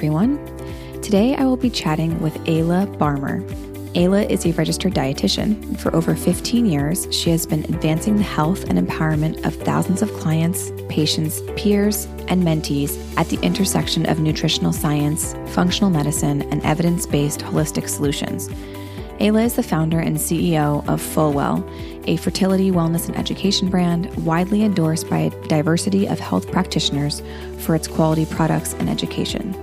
Everyone. Today I will be chatting with Ayla Barmmer. Ayla is a registered dietitian. For over 15 years, she has been advancing the health and empowerment of thousands of clients, patients, peers, and mentees at the intersection of nutritional science, functional medicine, and evidence based holistic solutions. Ayla is the founder and CEO of Fullwell, a fertility, wellness, and education brand widely endorsed by a diversity of health practitioners for its quality products and education.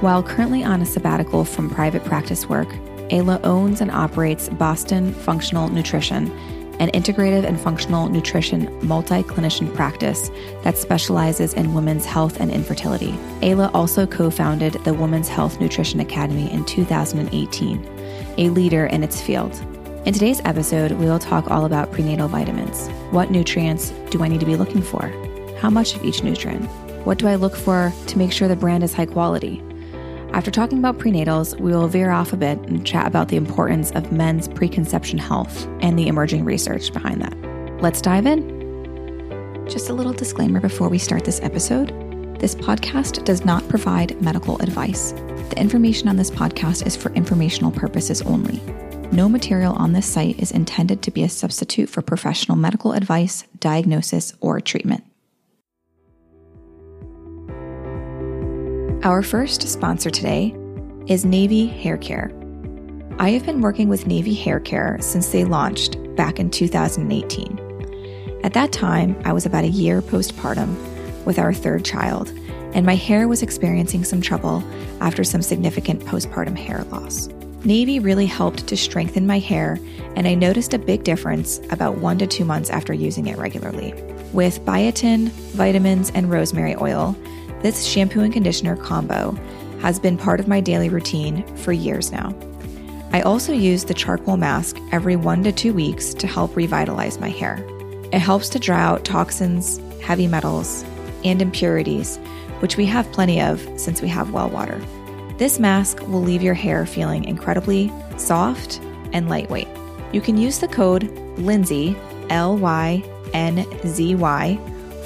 While currently on a sabbatical from private practice work, Ayla owns and operates Boston Functional Nutrition, an integrative and functional nutrition multi clinician practice that specializes in women's health and infertility. Ayla also co founded the Women's Health Nutrition Academy in 2018, a leader in its field. In today's episode, we will talk all about prenatal vitamins. What nutrients do I need to be looking for? How much of each nutrient? What do I look for to make sure the brand is high quality? After talking about prenatals, we will veer off a bit and chat about the importance of men's preconception health and the emerging research behind that. Let's dive in. Just a little disclaimer before we start this episode this podcast does not provide medical advice. The information on this podcast is for informational purposes only. No material on this site is intended to be a substitute for professional medical advice, diagnosis, or treatment. Our first sponsor today is Navy Hair Care. I have been working with Navy Hair Care since they launched back in 2018. At that time, I was about a year postpartum with our third child, and my hair was experiencing some trouble after some significant postpartum hair loss. Navy really helped to strengthen my hair, and I noticed a big difference about one to two months after using it regularly. With biotin, vitamins, and rosemary oil, this shampoo and conditioner combo has been part of my daily routine for years now. I also use the charcoal mask every one to two weeks to help revitalize my hair. It helps to draw out toxins, heavy metals, and impurities, which we have plenty of since we have well water. This mask will leave your hair feeling incredibly soft and lightweight. You can use the code Lynzy, L Y N Z Y,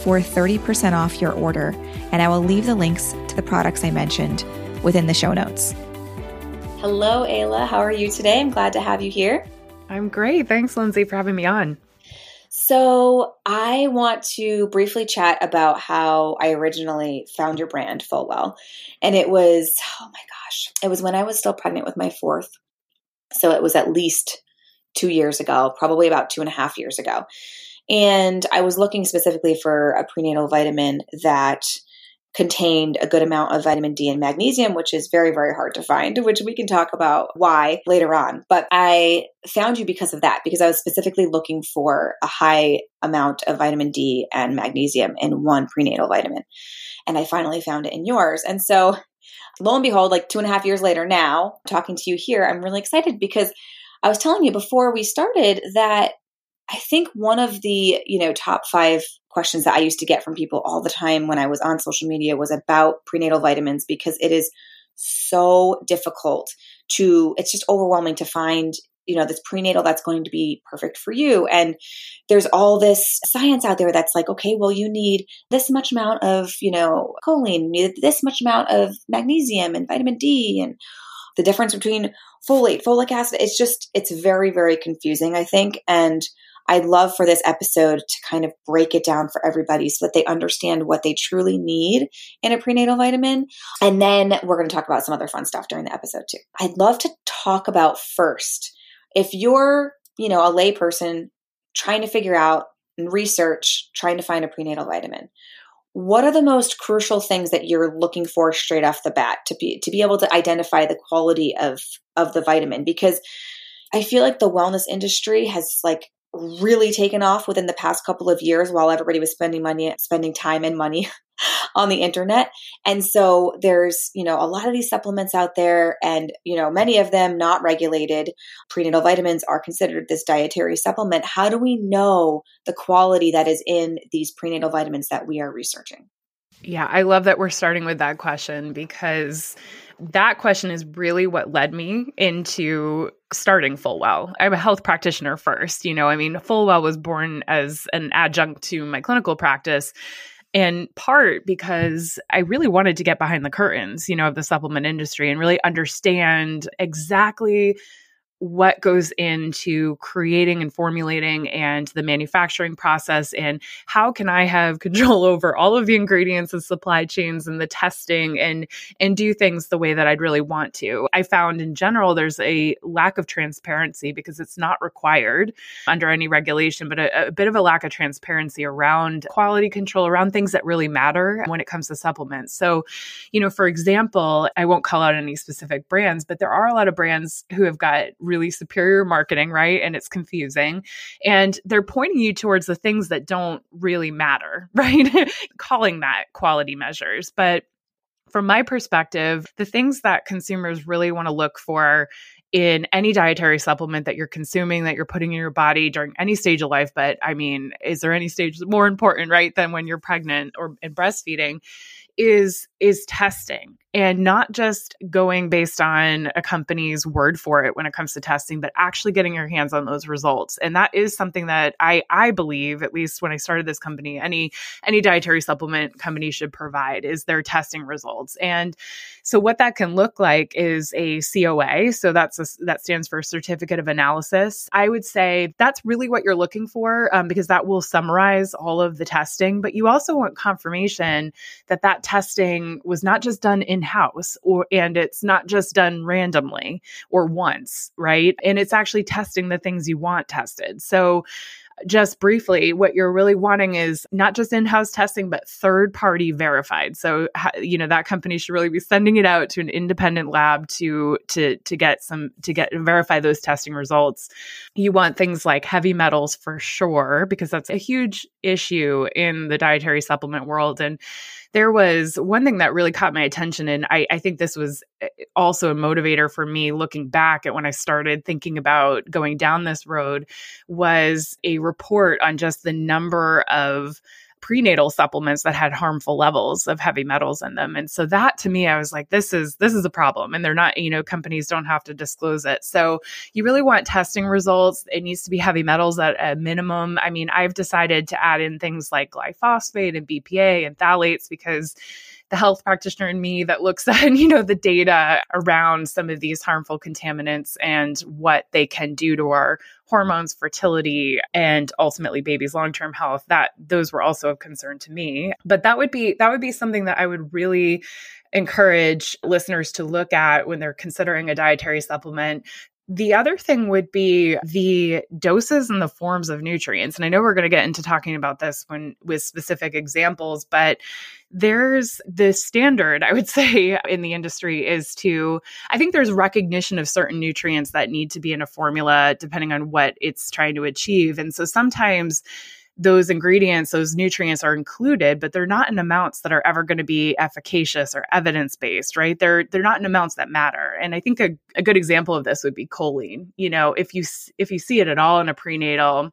for 30% off your order, and I will leave the links to the products I mentioned within the show notes. Hello, Ayla. How are you today? I'm glad to have you here. I'm great. Thanks, Lynzy, for having me on. So, I want to briefly chat about how I originally found your brand, Fullwell. And it was, oh my gosh, it was when I was still pregnant with my fourth. So, it was at least two years ago, probably about two and a half years ago. And I was looking specifically for a prenatal vitamin that contained a good amount of vitamin D and magnesium, which is very, very hard to find, which we can talk about why later on. But I found you because of that, because I was specifically looking for a high amount of vitamin D and magnesium in one prenatal vitamin. And I finally found it in yours. And so lo and behold, like two and a half years later now, talking to you here, I'm really excited because I was telling you before we started that I think one of the, you know, top five questions that I used to get from people all the time when I was on social media was about prenatal vitamins because it is so difficult to, it's just overwhelming to find, you know, this prenatal that's going to be perfect for you. And there's all this science out there that's like, okay, well, you need this much amount of, you know, choline, need this much amount of magnesium and vitamin D and the difference between folate, folic acid. It's just, it's very, very confusing, I think. And I'd love for this episode to kind of break it down for everybody so that they understand what they truly need in a prenatal vitamin. And then we're going to talk about some other fun stuff during the episode too. I'd love to talk about first if you're, you know, a layperson trying to figure out and research, trying to find a prenatal vitamin. What are the most crucial things that you're looking for straight off the bat to be to be able to identify the quality of of the vitamin? Because I feel like the wellness industry has like really taken off within the past couple of years while everybody was spending money, spending time and money on the internet. And so there's, you know, a lot of these supplements out there and, you know, many of them not regulated. Prenatal vitamins are considered this dietary supplement. How do we know the quality that is in these prenatal vitamins that we are researching? Yeah, I love that we're starting with that question because that question is really what led me into starting Fullwell. I'm a health practitioner first. You know, I mean, Fullwell was born as an adjunct to my clinical practice. In part because I really wanted to get behind the curtains, you know, of the supplement industry and really understand exactly what goes into creating and formulating and the manufacturing process and how can i have control over all of the ingredients and supply chains and the testing and and do things the way that i'd really want to. I found in general there's a lack of transparency because it's not required under any regulation but a, a bit of a lack of transparency around quality control around things that really matter when it comes to supplements. So you know for example i won't call out any specific brands but there are a lot of brands who have got really superior marketing, right? And it's confusing. And they're pointing you towards the things that don't really matter, right? Calling that quality measures. But from my perspective, the things that consumers really want to look for in any dietary supplement that you're consuming that you're putting in your body during any stage of life but i mean is there any stage more important right than when you're pregnant or in breastfeeding is is testing and not just going based on a company's word for it when it comes to testing but actually getting your hands on those results. And that is something that i i believe at least when i started this company any any dietary supplement company should provide is their testing results. And so what that can look like is a coa so that's a, that stands for certificate of analysis. I would say that's really what you're looking for um, because that will summarize all of the testing. But you also want confirmation that that testing was not just done in house or and it's not just done randomly or once, right? And it's actually testing the things you want tested. So just briefly, what you're really wanting is not just in house testing, but third party verified. So, you know, that company should really be sending it out to an independent lab to, to, to get some, to get, verify those testing results. You want things like heavy metals for sure, because that's a huge issue in the dietary supplement world. And, there was one thing that really caught my attention. And I, I, think this was eh, also a motivator for me looking back at when I started thinking about going down this road was a report on just the number of prenatal supplements that had harmful levels of heavy metals in them. And so that to me, I was like, this is this is a problem. And they're not, you know, companies don't have to disclose it. So you really want testing results. It needs to be heavy metals at a minimum. I mean, I've decided to add in things like glyphosate and BPA and phthalates because the health practitioner in me that looks at you know the data around some of these harmful contaminants and what they can do to our hormones fertility and ultimately baby's long-term health that those were also of concern to me. But that would be that would be something that i would really encourage listeners to look at when they're considering a dietary supplement the other thing would be the doses and the forms of nutrients. And I know we're going to get into talking about this when with specific examples, but there's the standard, I would say, in the industry is to, I think there's recognition of certain nutrients that need to be in a formula depending on what it's trying to achieve. And so sometimes those ingredients, those nutrients are included, but they're not in amounts that are ever going to be efficacious or evidence based, right? They're they're not in amounts that matter. And I think a, a good example of this would be choline. You know, if you if you see it at all in a prenatal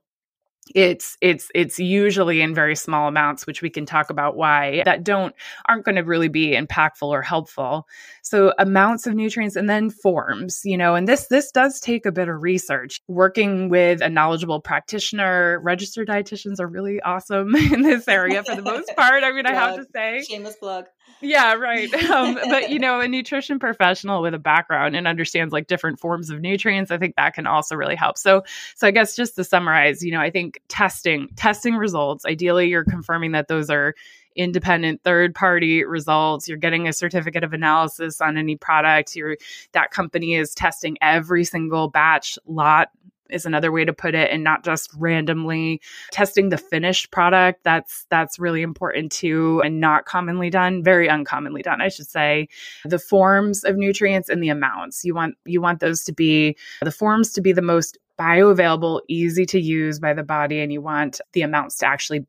it's it's it's usually in very small amounts which we can talk about why that don't aren't going to really be impactful or helpful. So amounts of nutrients and then forms you know and this this does take a bit of research. Working with a knowledgeable practitioner registered dietitians are really awesome in this area for the most part i mean i have to say. Shameless plug yeah, right. Um, but you know, a nutrition professional with a background and understands like different forms of nutrients, I think that can also really help. So, so I guess just to summarize, you know, I think testing, testing results. Ideally, you're confirming that those are independent third party results you're getting a certificate of analysis on any product you're that company is testing every single batch lot is another way to put it and not just randomly testing the finished product. That's that's really important too and not commonly done very uncommonly done i should say. The forms of nutrients and the amounts. You want you want those to be the forms to be the most bioavailable, easy to use by the body, and you want the amounts to actually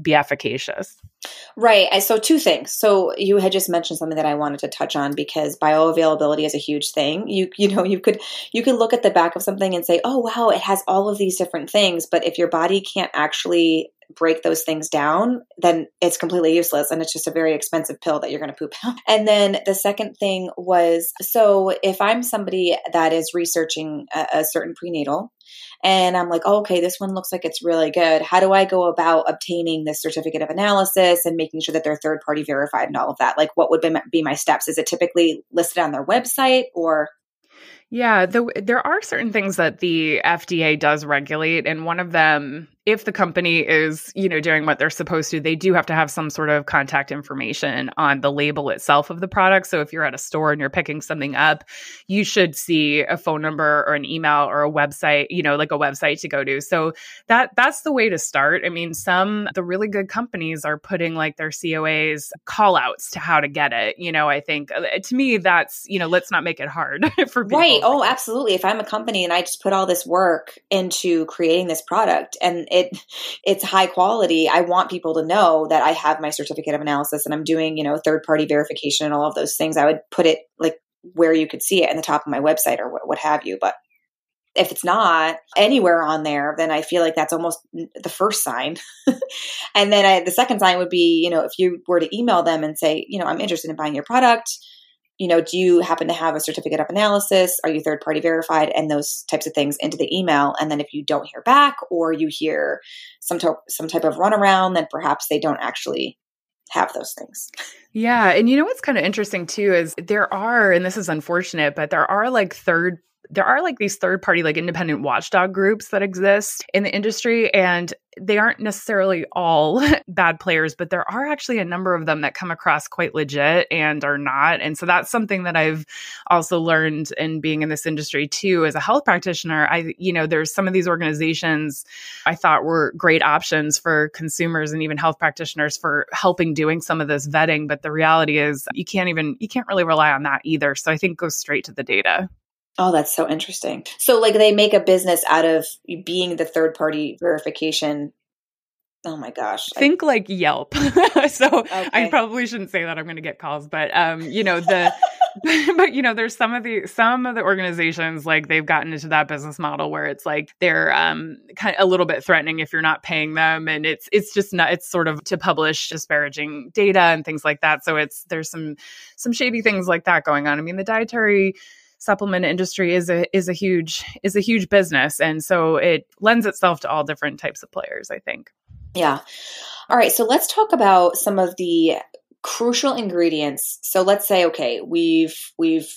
be efficacious. Right. So two things. So you had just mentioned something that I wanted to touch on because bioavailability is a huge thing. You you know, you could you could look at the back of something and say, "Oh, wow, it has all of these different things." But if your body can't actually break those things down, then it's completely useless and it's just a very expensive pill that you're going to poop out. And then the second thing was so if I'm somebody that is researching a, a certain prenatal and I'm like, oh, okay, this one looks like it's really good. How do I go about obtaining this certificate of analysis and making sure that they're third party verified and all of that? Like, what would be my steps? Is it typically listed on their website or? Yeah, the, there are certain things that the FDA does regulate, and one of them if the company is, you know, doing what they're supposed to, they do have to have some sort of contact information on the label itself of the product. So if you're at a store and you're picking something up, you should see a phone number or an email or a website, you know, like a website to go to. So that that's the way to start. I mean, some the really good companies are putting like their COAs call outs to how to get it. You know, I think uh, to me that's, you know, let's not make it hard for people. Right. Oh, absolutely. If I'm a company and I just put all this work into creating this product and it it's high quality. I want people to know that i have my certificate of analysis and i'm doing you know third party verification and all of those things. I would put it like where you could see it in the top of my website or what, have you. But if it's not anywhere on there, then I feel like that's almost the first sign. and then I, the second sign would be, you know, if you were to email them and say, you know, I'm interested in buying your product you know, do you happen to have a certificate of analysis? Are you third party verified? And those types of things into the email. And then if you don't hear back or you hear some, to- some type of runaround, then perhaps they don't actually have those things. Yeah. And you know what's kind of interesting too is there are, and this is unfortunate, but there are like third there are like these third party like independent watchdog groups that exist in the industry and they aren't necessarily all bad players but there are actually a number of them that come across quite legit and are not. And so that's something that i've also learned in being in this industry too as a health practitioner. I you know there's some of these organizations i thought were great options for consumers and even health practitioners for helping doing some of this vetting but the reality is you can't even you can't really rely on that either. So i think go straight to the data Oh, that's so interesting. So, like, they make a business out of being the third party verification. Oh my gosh. Think I, like Yelp. so, okay. I probably shouldn't say that. I'm going to get calls, but um, you know the. but you know there's some of the some of the organizations like they've gotten into that business model where it's like they're um kind of a little bit threatening if you're not paying them and it's it's just not it's sort of to publish disparaging data and things like that so it's there's some some shady things like that going on i mean the dietary supplement industry is a is a huge is a huge business. And so it lends itself to all different types of players i think. Yeah. All right. So let's talk about some of the crucial ingredients. So let's say okay we've we've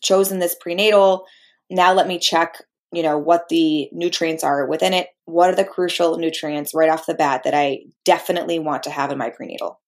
chosen this prenatal. Now let me check you know what the nutrients are within it. What are the crucial nutrients right off the bat that i definitely want to have in my prenatal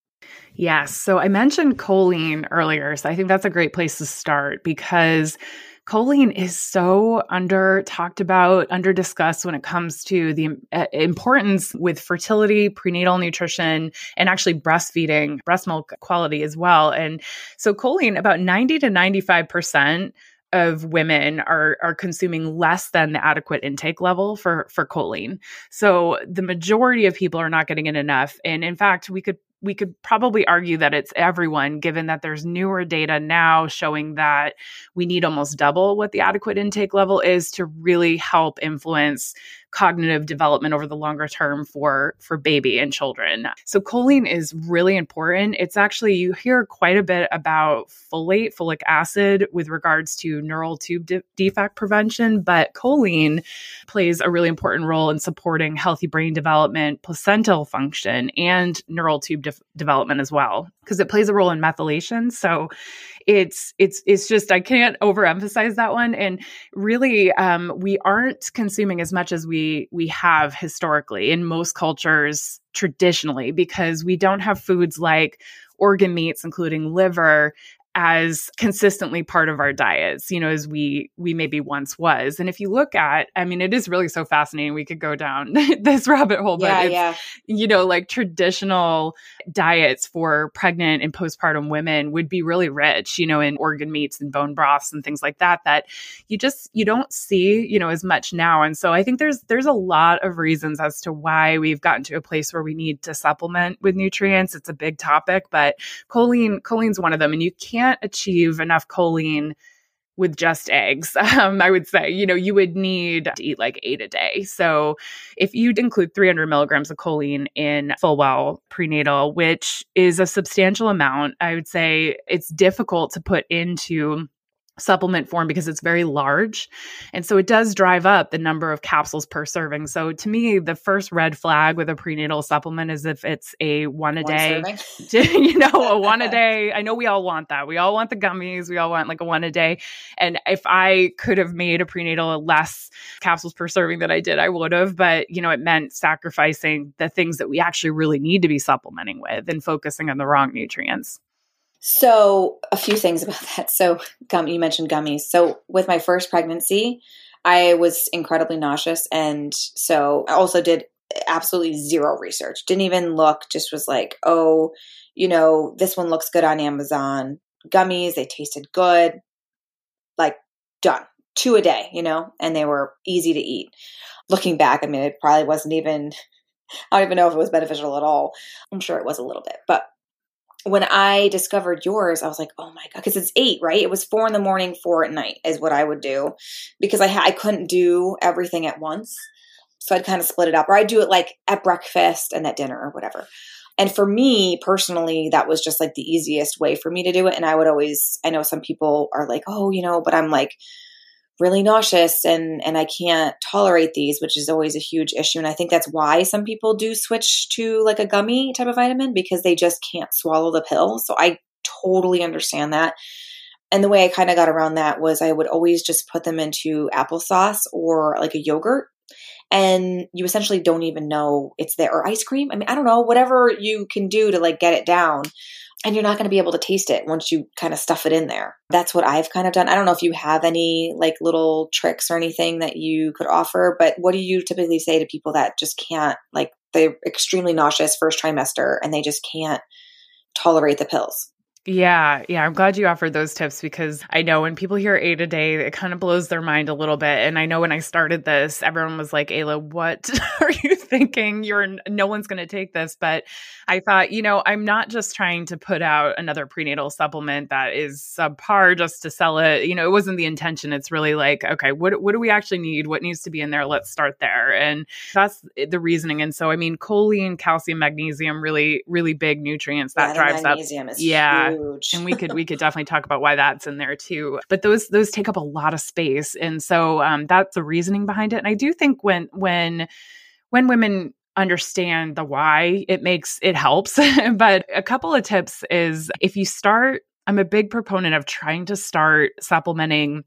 Yes. So I mentioned choline earlier. So I think that's a great place to start because choline is so under talked about, under discussed when it comes to the uh, importance with fertility, prenatal nutrition, and actually breastfeeding, breast milk quality as well. And so choline, about 90 to 95% of women are are consuming less than the adequate intake level for for choline. So the majority of people are not getting it enough and in fact we could we could probably argue that it's everyone, given that there's newer data now showing that we need almost double what the adequate intake level is to really help influence cognitive development over the longer term for for baby and children. So choline is really important. It's actually you hear quite a bit about folate, folic acid with regards to neural tube de- defect prevention, but choline plays a really important role in supporting healthy brain development, placental function, and neural tube de- development as well because it plays a role in methylation. So it's it's it's just I can't overemphasize that one. And really, um, we aren't consuming as much as we we have historically in most cultures traditionally because we don't have foods like organ meats, including liver, as consistently part of our diets, you know, as we we maybe once was. And if you look at, I mean, it is really so fascinating. We could go down this rabbit hole, but Yeah, yeah. you know, like traditional diets for pregnant and postpartum women would be really rich, you know, in organ meats and bone broths and things like that that you just you don't see, you know, as much now. And so I think there's there's a lot of reasons as to why we've gotten to a place where we need to supplement with nutrients. It's a big topic, but choline choline's one of them and you can't achieve enough choline with just eggs. Um, I would say, you know, you would need to eat like eight a day. So if you'd include 300 milligrams of choline in Fullwell prenatal, which is a substantial amount, I would say it's difficult to put into supplement form because it's very large. And so it does drive up the number of capsules per serving. So to me, the first red flag with a prenatal supplement is if it's a one a One day you know, a one a day. I know we all want that. We all want the gummies. We all want like a one a day. And if I could have made a prenatal less capsules per serving than I did, I would have. But, you know, it meant sacrificing the things that we actually really need to be supplementing with and focusing on the wrong nutrients. So, a few things about that. So, gum, you mentioned gummies. So, with my first pregnancy, I was incredibly nauseous. And so, I also did absolutely zero research. Didn't even look, just was like, oh, you know, this one looks good on Amazon. Gummies, they tasted good. Like, done. Two a day, you know, and they were easy to eat. Looking back, I mean, it probably wasn't even, I don't even know if it was beneficial at all. I'm sure it was a little bit, but when I discovered yours, I was like, oh my god, because it's eight, right? It was four in the morning, four at night is what I would do because I ha- I couldn't do everything at once, so I'd kind of split it up, or I'd do it like at breakfast and at dinner or whatever. And for me personally, that was just like the easiest way for me to do it. And I would always, I know some people are like, oh, you know, but I'm like really nauseous and and I can't tolerate these, which is always a huge issue. And I think that's why some people do switch to like a gummy type of vitamin because they just can't swallow the pill. So I totally understand that. And the way I kind of got around that was I would always just put them into applesauce or like a yogurt. And you essentially don't even know it's there or ice cream. I mean, I don't know, whatever you can do to like get it down and you're not going to be able to taste it once you kind of stuff it in there. That's what I've kind of done. I don't know if you have any like little tricks or anything that you could offer, but what do you typically say to people that just can't like they're extremely nauseous first trimester and they just can't tolerate the pills? Yeah, yeah. I'm glad you offered those tips because I know when people hear a day, it kind of blows their mind a little bit. And I know when I started this, everyone was like, Ayla, what are you thinking? You're no one's going to take this. But I thought, you know, I'm not just trying to put out another prenatal supplement that is subpar just to sell it. You know, it wasn't the intention. It's really like, okay, what what do we actually need? What needs to be in there? Let's start there. And that's the reasoning. And so, I mean, choline, calcium, magnesium, really, really big nutrients that Yeah, drives up. magnesium is Yeah. huge. And we could we could definitely talk about why that's in there too. But those those take up a lot of space. And so um, that's the reasoning behind it. And i do think when when when women understand the why it makes it helps. But a couple of tips is if you start i'm a big proponent of trying to start supplementing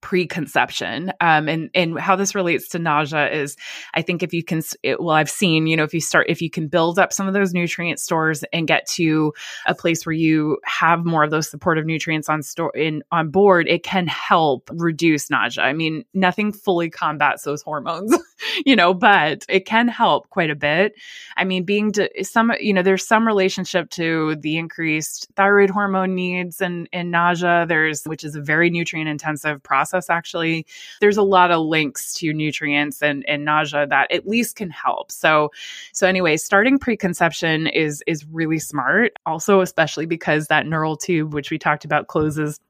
preconception um, and and how this relates to nausea is i think if you can it, well i've seen you know if you start if you can build up some of those nutrient stores and get to a place where you have more of those supportive nutrients on store in on board it can help reduce nausea. I mean nothing fully combats those hormones you know but it can help quite a bit. I mean being to some you know there's some relationship to the increased thyroid hormone needs and and nausea. There's which is a very nutrient intensive process actually there's a lot of links to nutrients and and nausea that at least can help. So so anyway starting preconception is is really smart. Also especially because that neural tube which we talked about closes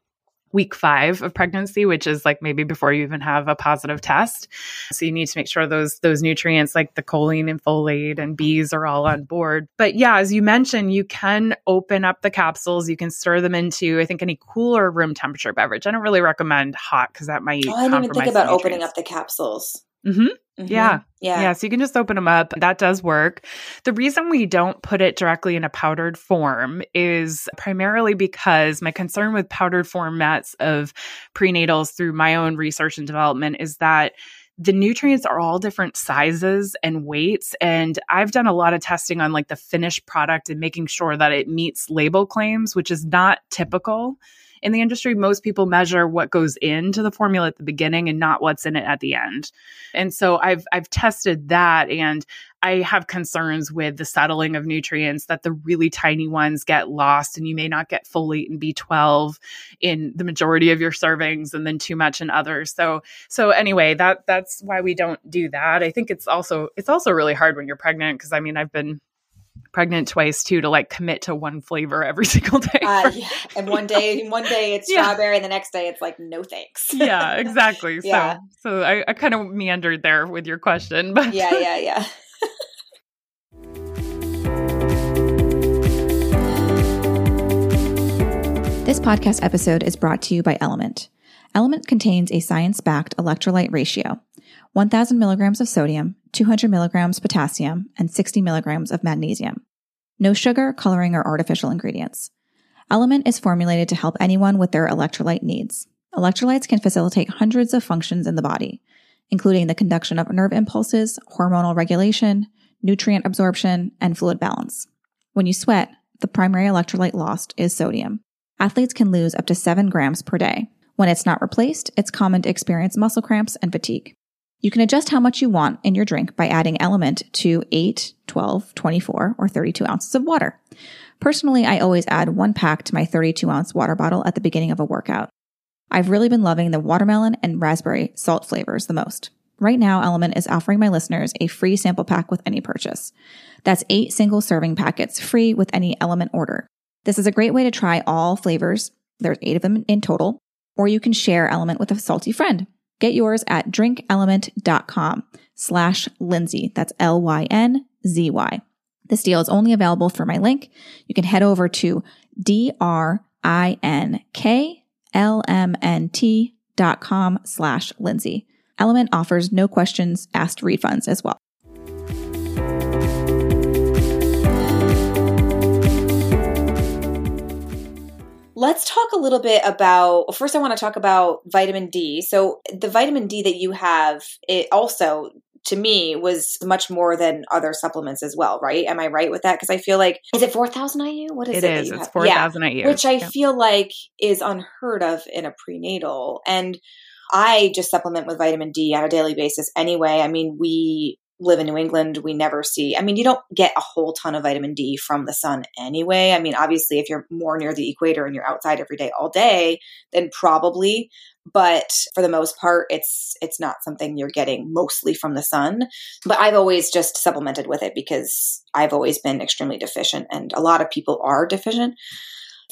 week five of pregnancy, which is like maybe before you even have a positive test. So you need to make sure those those nutrients like the choline and folate and B's are all on board. But yeah, as you mentioned, you can open up the capsules. You can stir them into I think any cooler room temperature beverage. I don't really recommend hot because that might. Oh, I didn't even think about the opening up the capsules. Mhm. Mhm. Yeah. Yeah. Yeah, so you can just open them up. That does work. The reason we don't put it directly in a powdered form is primarily because my concern with powdered formats of prenatals through my own research and development is that the nutrients are all different sizes and weights. And I've done a lot of testing on like the finished product and making sure that it meets label claims, which is not typical in the industry, most people measure what goes into the formula at the beginning and not what's in it at the end. And so I've I've tested that and I have concerns with the settling of nutrients that the really tiny ones get lost and you may not get folate and B12 in the majority of your servings and then too much in others. So so anyway, that that's why we don't do that. I think it's also it's also really hard when you're pregnant because I mean I've been pregnant twice too to like commit to one flavor every single day. Uh, yeah. And one day, one day it's yeah. strawberry, and the next day it's like no thanks. yeah, exactly. yeah. So, so I, I kind of meandered there with your question, but yeah, yeah, yeah. this podcast episode is brought to you by LMNT. LMNT contains a science backed electrolyte ratio 1,000 milligrams of sodium, 200 milligrams potassium, and 60 milligrams of magnesium. No sugar, coloring, or artificial ingredients. LMNT is formulated to help anyone with their electrolyte needs. Electrolytes can facilitate hundreds of functions in the body, including the conduction of nerve impulses, hormonal regulation, nutrient absorption, and fluid balance. When you sweat, the primary electrolyte lost is sodium. Athletes can lose up to 7 grams per day. When it's not replaced, it's common to experience muscle cramps and fatigue. You can adjust how much you want in your drink by adding LMNT to 8, 12, 24, or 32 ounces of water. Personally, I always add one pack to my 32 ounce water bottle at the beginning of a workout. I've really been loving the watermelon and raspberry salt flavors the most. Right now, LMNT is offering my listeners a free sample pack with any purchase. That's eight single serving packets free with any LMNT order. This is a great way to try all flavors. There's eight of them in total. Or you can share LMNT with a salty friend. Get yours at drinklmnt.com slash Lynzy. That's L-Y-N-Z-Y. This deal is only available through my link. You can head over to D-R-I-N-K-L-M-N-T dot com slash Lynzy. LMNT offers no questions asked refunds as well. Let's talk a little bit about. First, I want to talk about vitamin D. So, the vitamin D that you have, it also to me was much more than other supplements as well, right? Am I right with that? Because I feel like is it four thousand IU? What is it? It is. It's four thousand yeah, IU, which I yeah. feel like is unheard of in a prenatal. And I just supplement with vitamin D on a daily basis anyway. I mean, we live in New England, we never see, I mean, you don't get a whole ton of vitamin D from the sun anyway. I mean, obviously, if you're more near the equator and you're outside every day all day, then probably. But for the most part, it's it's not something you're getting mostly from the sun. But I've always just supplemented with it because I've always been extremely deficient, and a lot of people are deficient.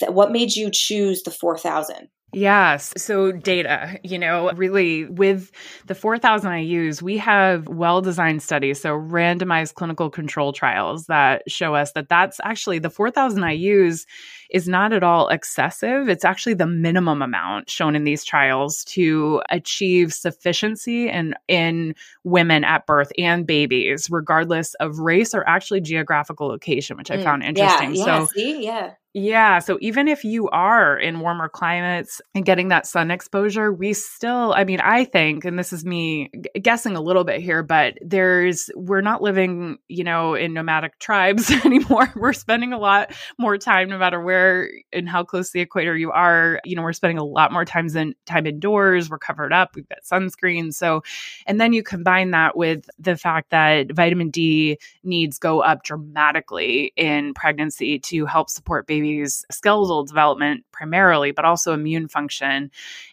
What made you choose the 4000? Yes. So, data, you know, really with the 4,000 IUs, we have well designed studies, so randomized clinical control trials that show us that that's actually the 4,000 IUs is not at all excessive. It's actually the minimum amount shown in these trials to achieve sufficiency in, in women at birth and babies, regardless of race or actually geographical location, which I mm, found interesting. Yeah, yeah, so, see, yeah. Yeah. So even if you are in warmer climates and getting that sun exposure, we still, I mean, I think, and this is me guessing a little bit here, but there's, we're not living, you know, in nomadic tribes anymore. We're spending a lot more time, no matter where and how close the equator you are. You know, we're spending a lot more times in time indoors. We're covered up. We've got sunscreen. So, and then you combine that with the fact that vitamin D needs go up dramatically in pregnancy to help support baby skeletal development primarily, but also immune function.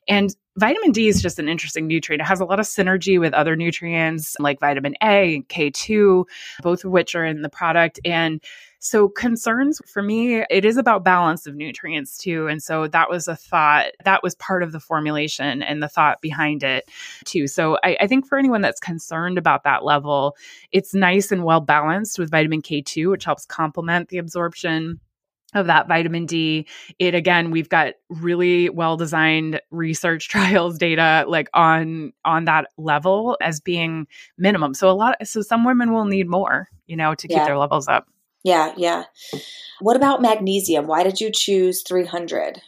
And vitamin D is just an interesting nutrient. It has a lot of synergy with other nutrients like vitamin A and K2, both of which are in the product. And so, concerns for me, it is about balance of nutrients too. And so, that was a thought that was part of the formulation and the thought behind it too. So, I, I think for anyone that's concerned about that level, it's nice and well balanced with vitamin K2, which helps complement the absorption of that vitamin D. It again, we've got really well designed research trials data like on on that level as being minimum. So a lot so some women will need more, you know, to keep yeah. their levels up. Yeah, yeah. What about magnesium? Why did you choose 300?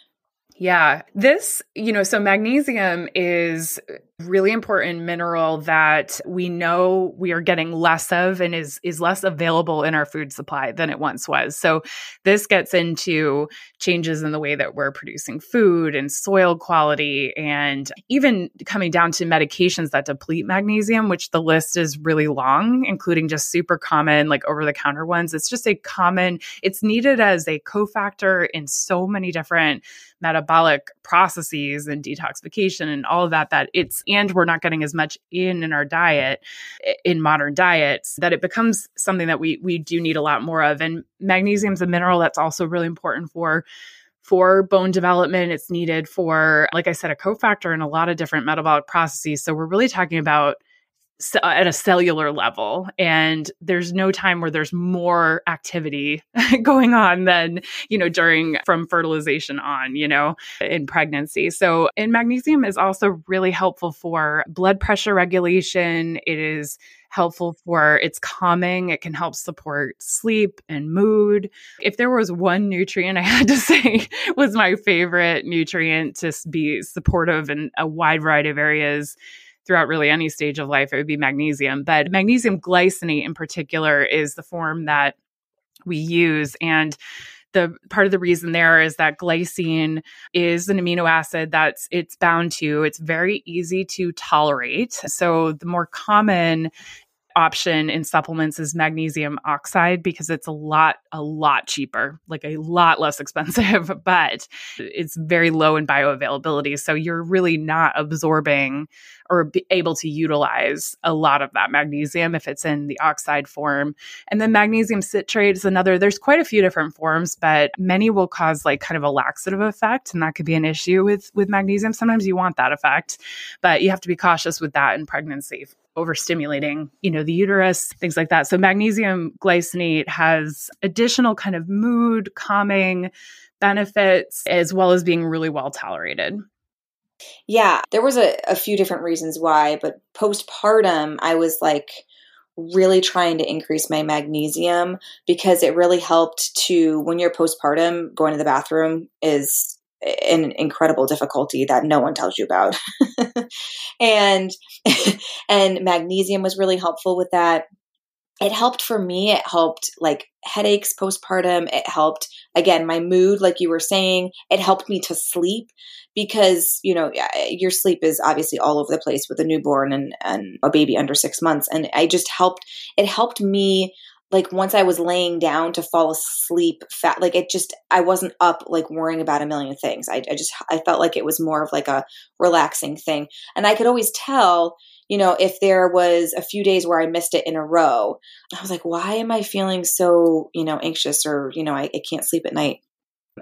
Yeah. This, you know, so magnesium is really important mineral that we know we are getting less of and is is less available in our food supply than it once was. So this gets into changes in the way that we're producing food and soil quality and even coming down to medications that deplete magnesium, which the list is really long, including just super common like over the counter ones. It's just a common it's needed as a cofactor in so many different metabolic processes and detoxification and all of that that it's and we're not getting as much in in our diet in modern diets that it becomes something that we we do need a lot more of. And magnesium is a mineral that's also really important for for bone development. It's needed for like i said a cofactor in a lot of different metabolic processes. So we're really talking about Uh, at a cellular level and there's no time where there's more activity going on than you know during from fertilization on you know in pregnancy. So and magnesium is also really helpful for blood pressure regulation. It is helpful for it's calming. It can help support sleep and mood. If there was one nutrient i had to say was my favorite nutrient to be supportive in a wide variety of areas throughout really any stage of life, it would be magnesium. But magnesium glycinate in particular is the form that we use. And the part of the reason there is that glycine is an amino acid that's it's bound to it's very easy to tolerate so the more common option in supplements is magnesium oxide because it's a lot a lot cheaper like a lot less expensive but it's very low in bioavailability. So you're really not absorbing or able to utilize a lot of that magnesium if it's in the oxide form. And then magnesium citrate is another there's quite a few different forms but many will cause like kind of a laxative effect and that could be an issue with with magnesium. Sometimes you want that effect but you have to be cautious with that in pregnancy overstimulating, you know, the uterus, things like that. So magnesium glycinate has additional kind of mood calming benefits as well as being really well tolerated. Yeah, there was a, a few different reasons why, but postpartum, I was like really trying to increase my magnesium because it really helped to when you're postpartum, going to the bathroom is an incredible difficulty that no one tells you about. and and magnesium was really helpful with that. It helped for me. It helped like headaches postpartum. It helped again my mood like you were saying. It helped me to sleep because, you know, your sleep is obviously all over the place with a newborn and and a baby under 6 months and I just helped it helped me like once I was laying down to fall asleep fat like it just I wasn't up like worrying about a million things. I, I just I felt like it was more of like a relaxing thing. And I could always tell, you know, if there was a few days where I missed it in a row, I was like, why am I feeling so, you know, anxious or, you know, I, I can't sleep at night.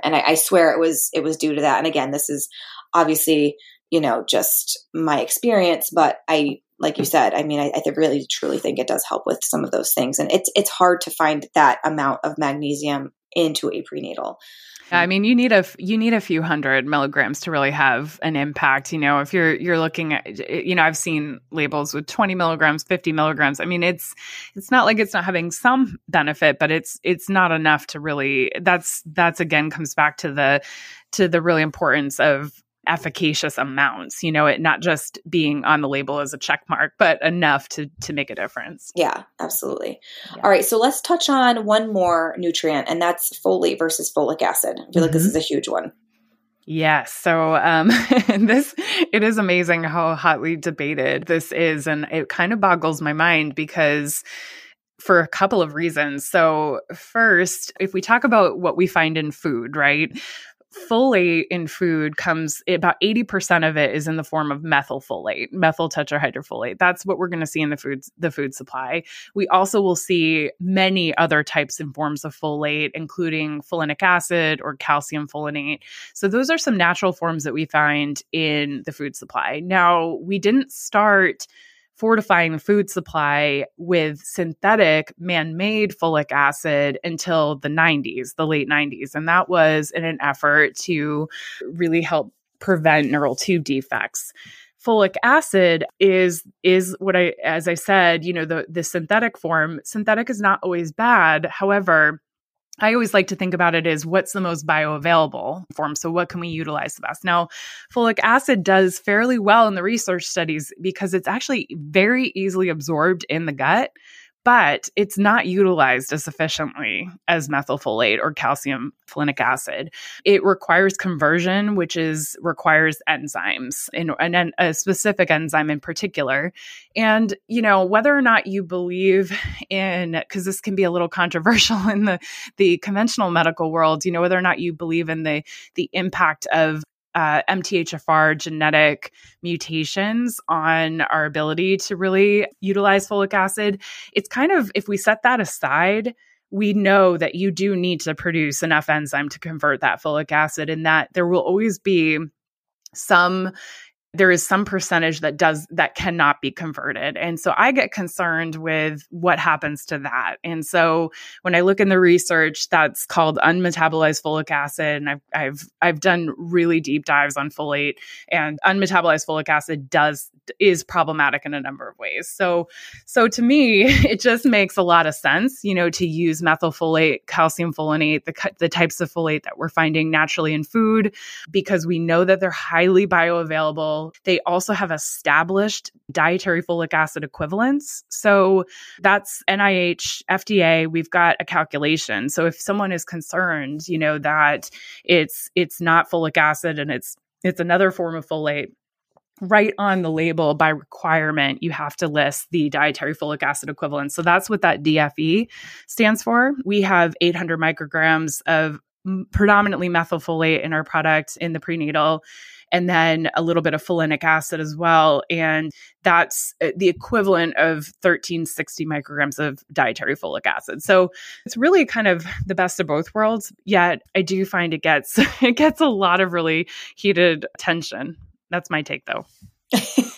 And I, I swear it was it was due to that. And again, this is obviously, you know, just my experience, but I like you said, I mean, I, I really truly think it does help with some of those things. And it's it's hard to find that amount of magnesium into a prenatal. I mean, you need a you need a few hundred milligrams to really have an impact. You know, if you're you're looking at, you know, I've seen labels with 20 milligrams, 50 milligrams. I mean, it's it's not like it's not having some benefit, but it's it's not enough to really. That's that's again comes back to the to the really importance of efficacious amounts you know it not just being on the label as a check mark but enough to to make a difference yeah absolutely yeah. all right so let's touch on one more nutrient and that's folate versus folic acid i feel mm-hmm. like this mm-hmm. is a huge one Yes. So um, this it is amazing how hotly debated this is, and it kind of boggles my mind because for a couple of reasons. So first, if we talk about what we find in food, right? Folate in food comes about 80% of it is in the form of methylfolate methyl tetrahydrofolate. That's what we're going to see in the food the food supply. We also will see many other types and forms of folate including folinic acid or calcium folinate so those are some natural forms that we find in the food supply. Now we didn't start fortifying the food supply with synthetic man made folic acid until the 90s, the late 90s. And that was in an effort to really help prevent neural tube defects. Folic acid is is what i as i said you know the the synthetic form. Synthetic is not always bad. However I always like to think about it as what's the most bioavailable form. So, what can we utilize the best? Now, folic acid does fairly well in the research studies because it's actually very easily absorbed in the gut but it's not utilized as efficiently as methylfolate or calcium folinic acid. It requires conversion, which is requires enzymes and, and a specific enzyme in particular. And you know whether or not you believe in, because this can be a little controversial in the the conventional medical world. You know whether or not you believe in the the impact of uh, MTHFR genetic mutations on our ability to really utilize folic acid. It's kind of, if we set that aside, we know that you do need to produce enough enzyme to convert that folic acid, and that there will always be some there is some percentage that does that cannot be converted. And so i get concerned with what happens to that. And so when i look in the research that's called unmetabolized folic acid and i've i've, I've done really deep dives on folate and unmetabolized folic acid does is problematic in a number of ways. So so to me it just makes a lot of sense you know to use methylfolate calcium folinate the the types of folate that we're finding naturally in food because we know that they're highly bioavailable they also have established dietary folic acid equivalents. So that's NIH, FDA, we've got a calculation. So if someone is concerned, you know, that it's it's not folic acid and it's it's another form of folate, right on the label by requirement, you have to list the dietary folic acid equivalent. So that's what that DFE stands for. We have 800 micrograms of predominantly methylfolate in our product in the prenatal and then a little bit of folinic acid as well. And that's uh, the equivalent of 1360 micrograms of dietary folic acid. So it's really kind of the best of both worlds. Yet I do find it gets it gets a lot of really heated tension. That's my take though.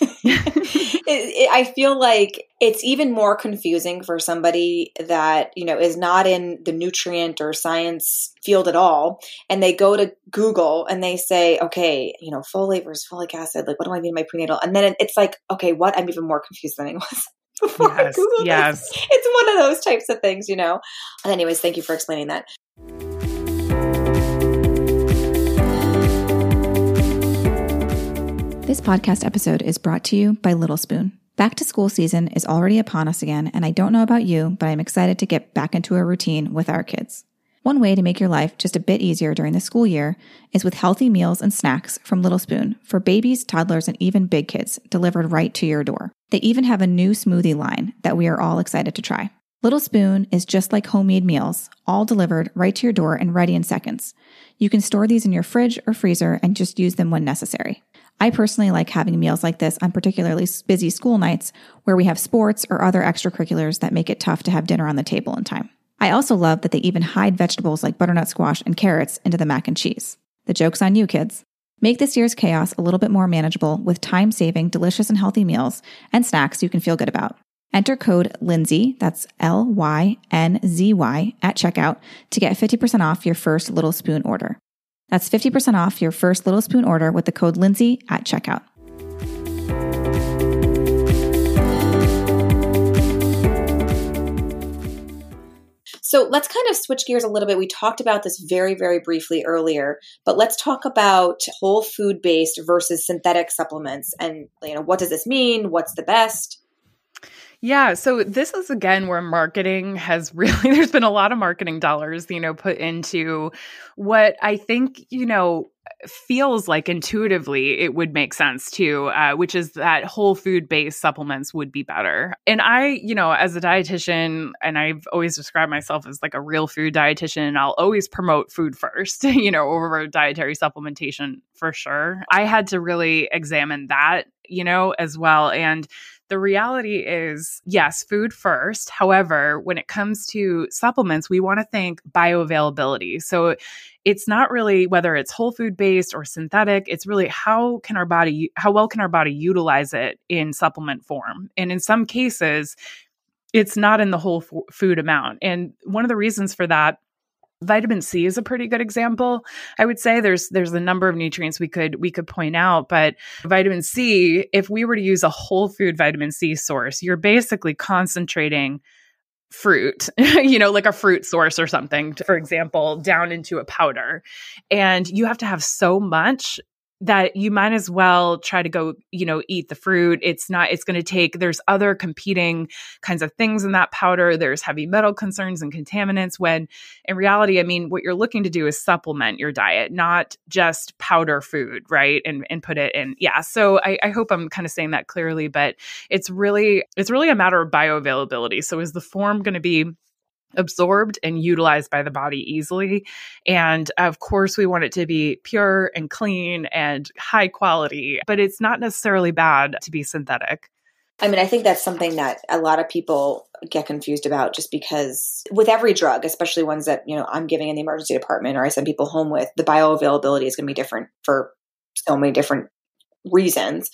it, it, I feel like it's even more confusing for somebody that, you know, is not in the nutrient or science field at all. And they go to Google and they say, okay, you know, folate versus folic acid. Like, what do I mean in my prenatal? And then it's like, okay, what? I'm even more confused than I was. Before yes, yes. It's one of those types of things, you know. And anyways, thank you for explaining that. Podcast episode is brought to you by Little Spoon. Back to school season is already upon us again, and I don't know about you, but I'm excited to get back into a routine with our kids. One way to make your life just a bit easier during the school year is with healthy meals and snacks from Little Spoon for babies, toddlers, and even big kids delivered right to your door. They even have a new smoothie line that we are all excited to try. Little Spoon is just like homemade meals, all delivered right to your door and ready in seconds. You can store these in your fridge or freezer and just use them when necessary. I personally like having meals like this on particularly busy school nights where we have sports or other extracurriculars that make it tough to have dinner on the table in time. I also love that they even hide vegetables like butternut squash and carrots into the mac and cheese. The joke's on you, kids. Make this year's chaos a little bit more manageable with time saving, delicious, and healthy meals and snacks you can feel good about. Enter code Lynzy, that's L Y N Z Y, at checkout to get 50% off your first Little Spoon order. That's 50% off your first Little Spoon order with the code Lynzy at checkout. So let's kind of switch gears a little bit. We talked about this very, very briefly earlier, but let's talk about whole food based versus synthetic supplements and you know what does this mean? What's the best? Yeah, so this is again where marketing has really there's been a lot of marketing dollars, you know, put into what I think, you know, feels like intuitively it would make sense too, uh, which is that whole food based supplements would be better. And I, you know, as a dietitian, and I've always described myself as like a real food dietitian, I'll always promote food first, you know, over dietary supplementation for sure. I had to really examine that, you know, as well. And the reality is, yes, food first. However, when it comes to supplements, we want to think bioavailability. So it's not really whether it's whole food based or synthetic, it's really how can our body how well can our body utilize it in supplement form? And in some cases, it's not in the whole f- food amount. And one of the reasons for that vitamin C is a pretty good example. I would say there's there's a number of nutrients we could we could point out, but vitamin C, if we were to use a whole food vitamin C source, you're basically concentrating fruit, you know, like a fruit source or something, for example, down into a powder. And you have to have so much that you might as well try to go, you know, eat the fruit. It's not, it's going to take, there's other competing kinds of things in that powder. There's heavy metal concerns and contaminants. When in reality, I mean, what you're looking to do is supplement your diet, not just powder food, right? And, and put it in. Yeah. So I, I hope I'm kind of saying that clearly, but it's really, it's really a matter of bioavailability. So is the form going to be absorbed and utilized by the body easily. And of course, we want it to be pure and clean and high quality, but it's not necessarily bad to be synthetic. I mean, I think that's something that a lot of people get confused about just because with every drug, especially ones that, you know, I'm giving in the emergency department or I send people home with, the bioavailability is going to be different for so many different reasons.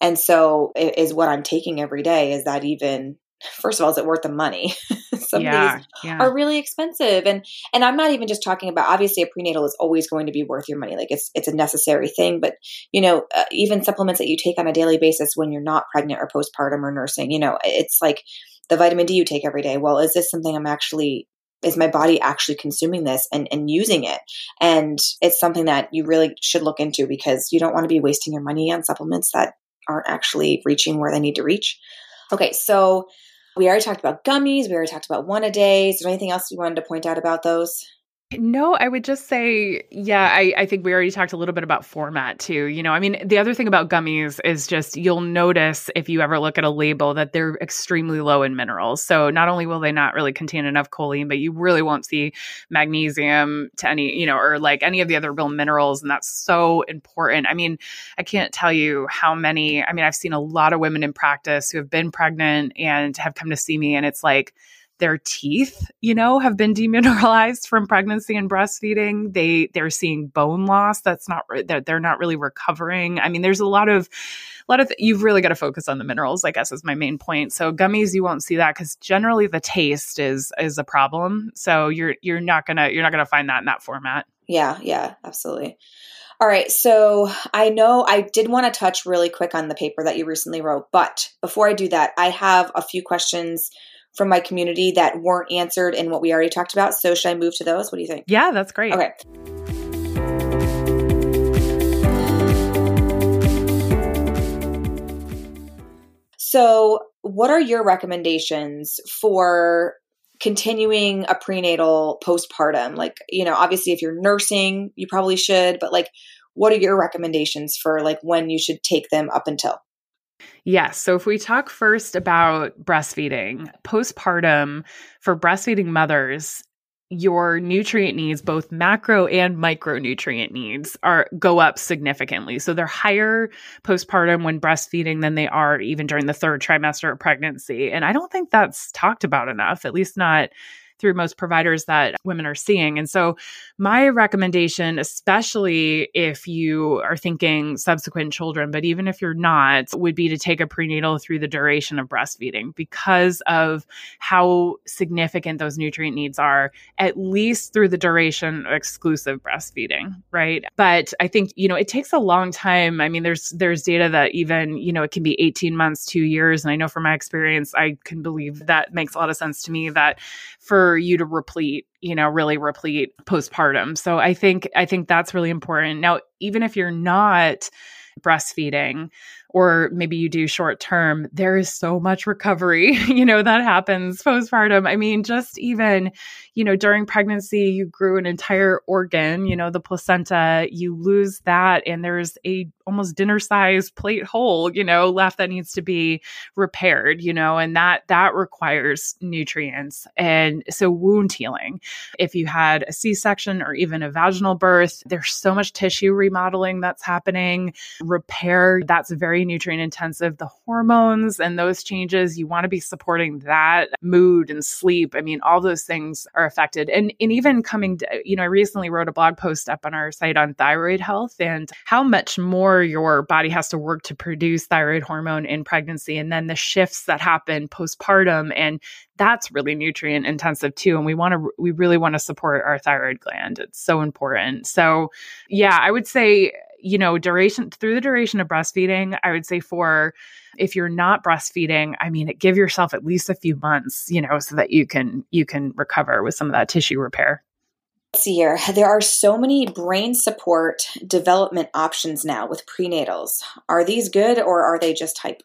And so is what I'm taking every day is that even first of all, is it worth the money? Some yeah, of these yeah. are really expensive. And and I'm not even just talking about obviously a prenatal is always going to be worth your money. Like it's it's a necessary thing, but you know, uh, even supplements that you take on a daily basis when you're not pregnant or postpartum or nursing, you know, it's like the vitamin D you take every day. Well, is this something I'm actually is my body actually consuming this and, and using it? And it's something that you really should look into because you don't want to be wasting your money on supplements that aren't actually reaching where they need to reach. Okay, so we already talked about gummies. We already talked about one a day. Is there anything else you wanted to point out about those? No, I would just say, yeah, I, I think we already talked a little bit about format too. You know, I mean, the other thing about gummies is just you'll notice if you ever look at a label that they're extremely low in minerals. So not only will they not really contain enough choline, but you really won't see magnesium to any, you know, or like any of the other real minerals. And that's so important. I mean, I can't tell you how many, I mean, I've seen a lot of women in practice who have been pregnant and have come to see me, and it's like, their teeth, you know, have been demineralized from pregnancy and breastfeeding. They they're seeing bone loss that's not that they're not really recovering. I mean, there's a lot of a lot of th- you've really got to focus on the minerals. I guess is my main point. So gummies, you won't see that because generally the taste is is a problem. So you're you're not gonna you're not gonna find that in that format. Yeah, yeah, absolutely. All right, so I know I did want to touch really quick on the paper that you recently wrote, but before I do that, I have a few questions from my community that weren't answered in what we already talked about. So should I move to those? What do you think? Yeah, that's great. Okay. So, what are your recommendations for continuing a prenatal postpartum? Like, you know, obviously if you're nursing, you probably should, but like what are your recommendations for like when you should take them up until? Yes. So if we talk first about breastfeeding, postpartum for breastfeeding mothers, your nutrient needs, both macro and micronutrient needs, are go up significantly. So they're higher postpartum when breastfeeding than they are even during the third trimester of pregnancy. And I don't think that's talked about enough, at least not through most providers that women are seeing. And so, my recommendation, especially if you are thinking subsequent children, but even if you're not, would be to take a prenatal through the duration of breastfeeding because of how significant those nutrient needs are, at least through the duration of exclusive breastfeeding, right? But I think, you know, it takes a long time. I mean, there's there's data that even, you know, it can be 18 months, 2 years, and I know from my experience, I can believe that makes a lot of sense to me that for you to replete you know really replete postpartum so i think i think that's really important now even if you're not breastfeeding or maybe you do short term, there is so much recovery, you know, that happens postpartum. I mean, just even, you know, during pregnancy, you grew an entire organ, you know, the placenta, you lose that, and there's a almost dinner sized plate hole, you know, left that needs to be repaired, you know, and that that requires nutrients. And so wound healing. If you had a C-section or even a vaginal birth, there's so much tissue remodeling that's happening. Repair, that's very nutrient intensive. The hormones and those changes, you want to be supporting that mood and sleep. I mean, all those things are affected. And, and even coming to, you know, I recently wrote a blog post up on our site on thyroid health and how much more your body has to work to produce thyroid hormone in pregnancy. And then the shifts that happen postpartum. And that's really nutrient intensive too. And we want to, we really want to support our thyroid gland. It's so important. So, yeah, I would say, you know, duration through the duration of breastfeeding, I would say for if you're not breastfeeding, I mean, give yourself at least a few months, you know, so that you can you can recover with some of that tissue repair. Let's see here. There are so many brain support development options now with prenatals. Are these good or are they just hype?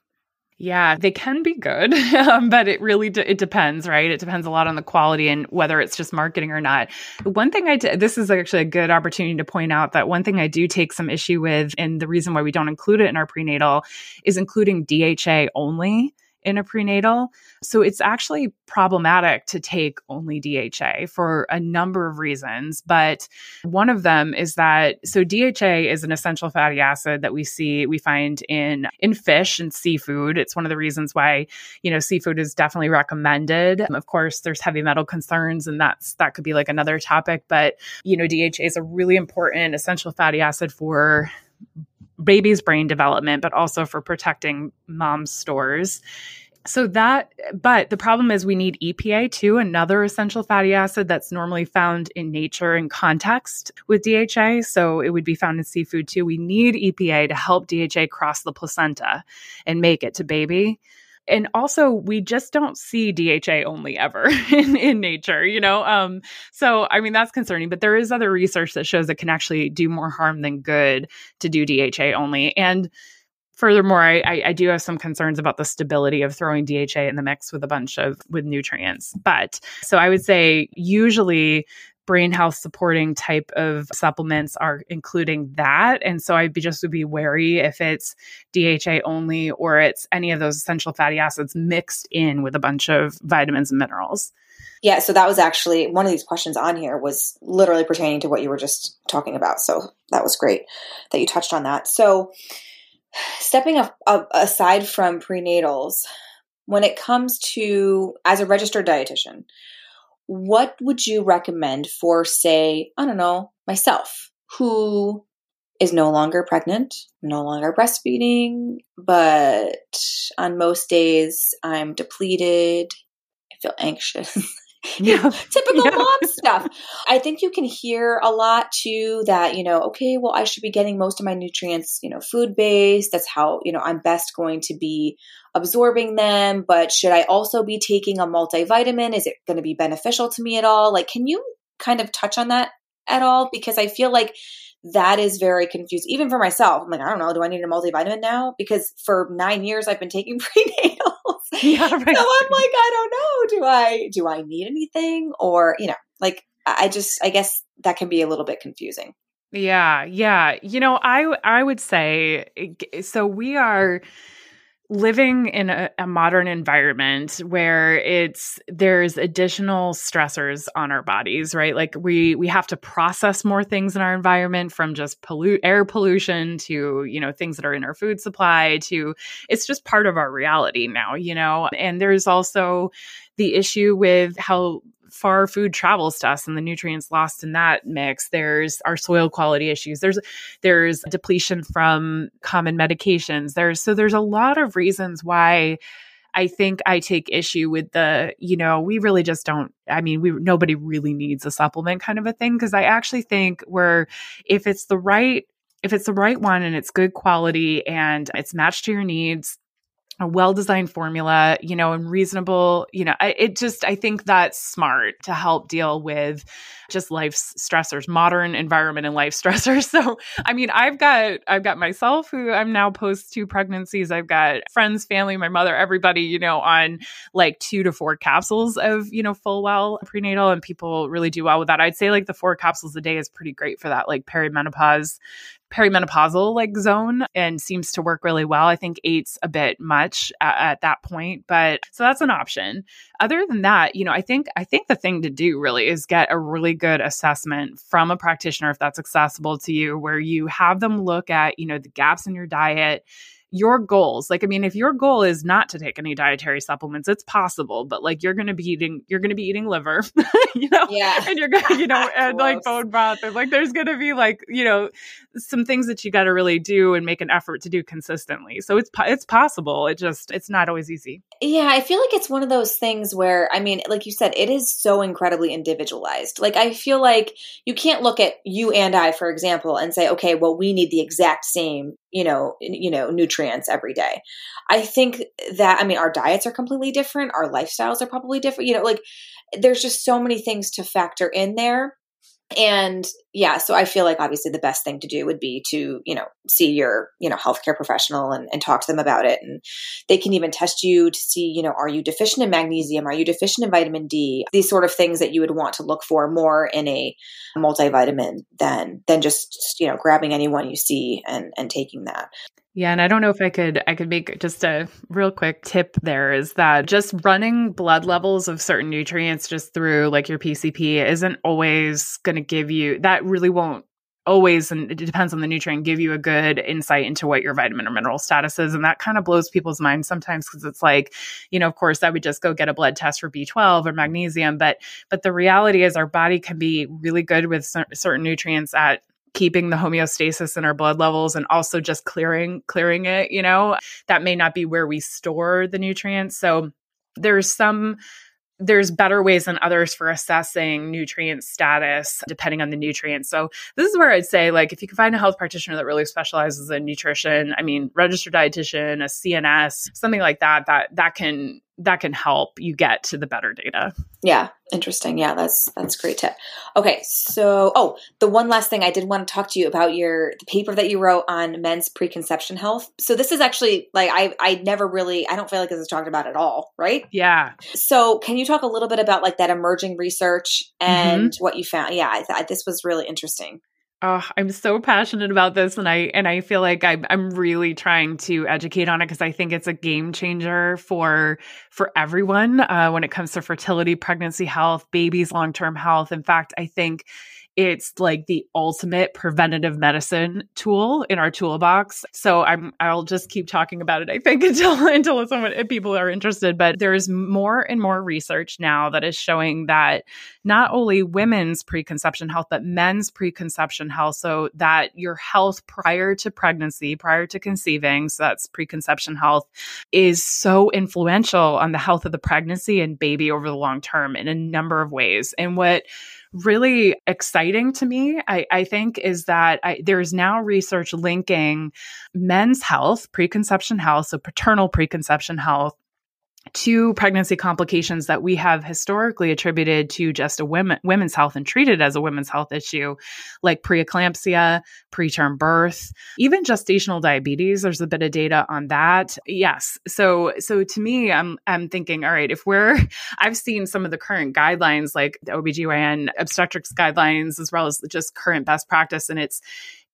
Yeah, they can be good, um, but it really de- it depends, right? It depends a lot on the quality and whether it's just marketing or not. One thing I this is actually a good opportunity to point out that one thing I do take some issue with, and the reason why we don't include it in our prenatal is including DHA only in a prenatal. So it's actually problematic to take only DHA for a number of reasons. But one of them is that so DHA is an essential fatty acid that we see, we find in, in fish and seafood. It's one of the reasons why, you know, seafood is definitely recommended. Of course, there's heavy metal concerns and that's, that could be like another topic. But, you know, DHA is a really important essential fatty acid for baby's brain development, but also for protecting mom's stores. So that, but the problem is we need EPA too, another essential fatty acid that's normally found in nature in context with DHA. So it would be found in seafood too. We need EPA to help DHA cross the placenta and make it to baby and also we just don't see DHA only ever in, in nature, you know? Um, so, I mean, that's concerning, but there is other research that shows it can actually do more harm than good to do DHA only. And furthermore, I, I, I do have some concerns about the stability of throwing DHA in the mix with a bunch of with nutrients. But so I would say usually brain health supporting type of supplements are including that. And so I'd be just would be wary if it's DHA only or it's any of those essential fatty acids mixed in with a bunch of vitamins and minerals. Yeah, so that was actually one of these questions on here was literally pertaining to what you were just talking about. So that was great that you touched on that. So stepping up, up aside from prenatals, when it comes to as a registered dietitian, what would you recommend for, say, I don't know, myself, who is no longer pregnant, no longer breastfeeding, but on most days I'm depleted, I feel anxious. you know, typical yeah. mom stuff. I think you can hear a lot too that, you know, okay, well, I should be getting most of my nutrients, you know, food based. That's how, you know, I'm best going to be absorbing them. But should I also be taking a multivitamin? Is it going to be beneficial to me at all? Like, can you kind of touch on that at all? Because I feel like that is very confusing, even for myself. I'm like, I don't know, do I need a multivitamin now? Because for nine years I've been taking prenatal. Yeah, right. So I'm like, I don't know. Do I do I need anything? Or, you know, like I just I guess that can be a little bit confusing. Yeah, yeah. You know, I I would say eh, so we are living in a, a, modern environment where it's there's additional stressors on our bodies right? Like we we have to process more things in our environment from just pollute air pollution to you know things that are in our food supply to it's just part of our reality now you know? And there's also the issue with how far food travels to us and the nutrients lost in that mix there's our soil quality issues there's there's depletion from common medications there's so there's a lot of reasons why I think I take issue with the, you know, we really just don't, I mean, we, nobody really needs a supplement kind of a thing. Cause I actually think where if it's the right, if it's the right one and it's good quality and it's matched to your needs, a well-designed formula, you know, and reasonable, you know, I, it just, I think that's smart to help deal with just life stressors, modern environment and life stressors. So, I mean, I've got, I've got myself who I'm now post two pregnancies. I've got friends, family, my mother, everybody, you know, on like two to four capsules of, you know, Fullwell prenatal and people really do well with that. I'd say like the four capsules a day is pretty great for that, like perimenopause perimenopausal like zone and seems to work really well. I think eight's a bit much at, at, that point, but so that's an option. Other than that, you know, I think I think the thing to do really is get a really good assessment from a practitioner if that's accessible to you where you have them look at, you know, the gaps in your diet your goals. Like, I mean, if your goal is not to take any dietary supplements, it's possible, but like you're going to be eating, you're going to be eating liver, you know, yeah. and you're going to, you know, and like bone broth. And like, there's going to be like, you know, some things that you got to really do and make an effort to do consistently. So it's, it's possible. It just, it's not always easy. Yeah. I feel like it's one of those things where, I mean, like you said, it is so incredibly individualized. Like, I feel like you can't look at you and I, for example, and say, okay, well, we need the exact same you know you know nutrients every day. I think that i mean our diets are completely different our lifestyles are probably different you know like there's just so many things to factor in there and yeah so i feel like obviously the best thing to do would be to you know see your you know healthcare professional and, and talk to them about it. And they can even test you to see you know are you deficient in magnesium? Are you deficient in vitamin d? These sort of things that you would want to look for more in a multivitamin than than just you know grabbing anyone you see and and taking that yeah, and I don't know if I could I could make just a real quick tip there is that just running blood levels of certain nutrients just through like your PCP isn't always going to give you that really won't always and it depends on the nutrient give you a good insight into what your vitamin or mineral status is and that kind of blows people's minds sometimes because it's like you know of course i would just go get a blood test for b12 or magnesium but but the reality is our body can be really good with certain nutrients at keeping the homeostasis in our blood levels and also just clearing clearing it you know that may not be where we store the nutrients so there's some there's better ways than others for assessing nutrient status depending on the nutrients. So this is where I'd say like if you can find a health practitioner that really specializes in nutrition, I mean registered dietitian, a CNS, something like that that that can that can help you get to the better data. Yeah, interesting. Yeah, that's that's great tip. Okay, so oh, the one last thing I did want to talk to you about your the paper that you wrote on men's preconception health. So this is actually like I I never really I don't feel like this is talked about at all, right? Yeah. So can you talk a little bit about like that emerging research and mm-hmm. what you found? Yeah, I thought this was really interesting. Oh, I'm so passionate about this, and I and I feel like I'm I'm really trying to educate on it because I think it's a game changer for for everyone uh, when it comes to fertility, pregnancy health, babies' long term health. In fact, I think it's like the ultimate preventative medicine tool in our toolbox. So I'm I'll just keep talking about it I think until until someone if people are interested, but there's more and more research now that is showing that not only women's preconception health but men's preconception health so that your health prior to pregnancy, prior to conceiving, so that's preconception health is so influential on the health of the pregnancy and baby over the long term in a number of ways. And what really exciting to me, I, I think, is that I, there's now research linking men's health, preconception health, so paternal preconception health, to pregnancy complications that we have historically attributed to just a women, women's health and treated as a women's health issue, like preeclampsia, preterm birth, even gestational diabetes. There's a bit of data on that. Yes. So, so to me, I'm, I'm thinking, all right, if we're, I've seen some of the current guidelines, like the OBGYN obstetrics guidelines, as well as just current best practice. And it's,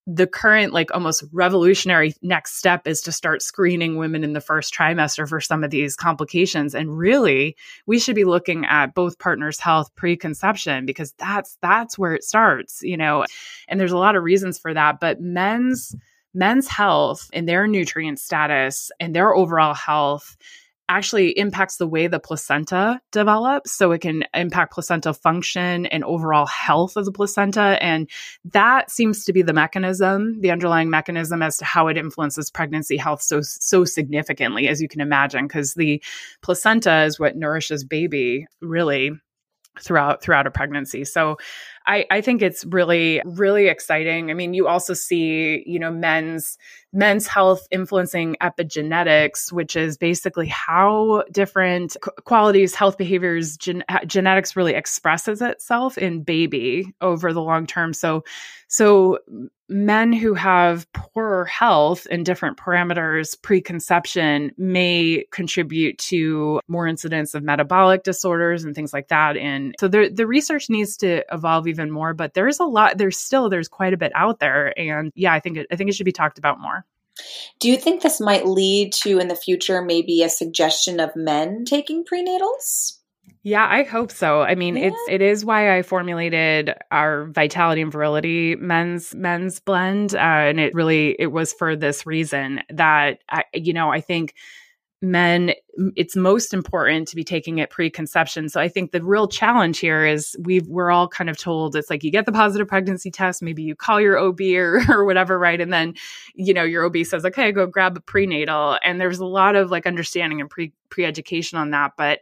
the current like almost revolutionary next step is to start screening women in the first trimester for some of these complications. And really we should be looking at both partners health preconception because that's that's where it starts you know? And there's a lot of reasons for that but men's men's health and their nutrient status and their overall health actually impacts the way the placenta develops. So it can impact placenta function and overall health of the placenta. And that seems to be the mechanism, the underlying mechanism as to how it influences pregnancy health so, so significantly, as you can imagine, because the placenta is what nourishes baby really throughout throughout a pregnancy. So I, I think it's really, really exciting. I mean, you also see, you know, men's men's health influencing epigenetics, which is basically how different qualities, health behaviors, gen- genetics really expresses itself in baby over the long term. So, so men who have poorer health and different parameters preconception may contribute to more incidence of metabolic disorders and things like that. And so the, the research needs to evolve even more, but there's a lot, there's still, there's quite a bit out there. And yeah, I think, it, I think it should be talked about more. Do you think this might lead to in the future maybe a suggestion of men taking prenatals? Yeah, I hope so. I mean, yeah. it's it is why I formulated our vitality and virility men's men's blend, uh, and it really it was for this reason that I, you know, I think men it's most important to be taking it preconception. So i think the real challenge here is we've we're all kind of told it's like you get the positive pregnancy test maybe you call your ob or, or whatever right? And then you know your ob says okay go grab a prenatal. And there's a lot of like understanding and pre pre-education on that. But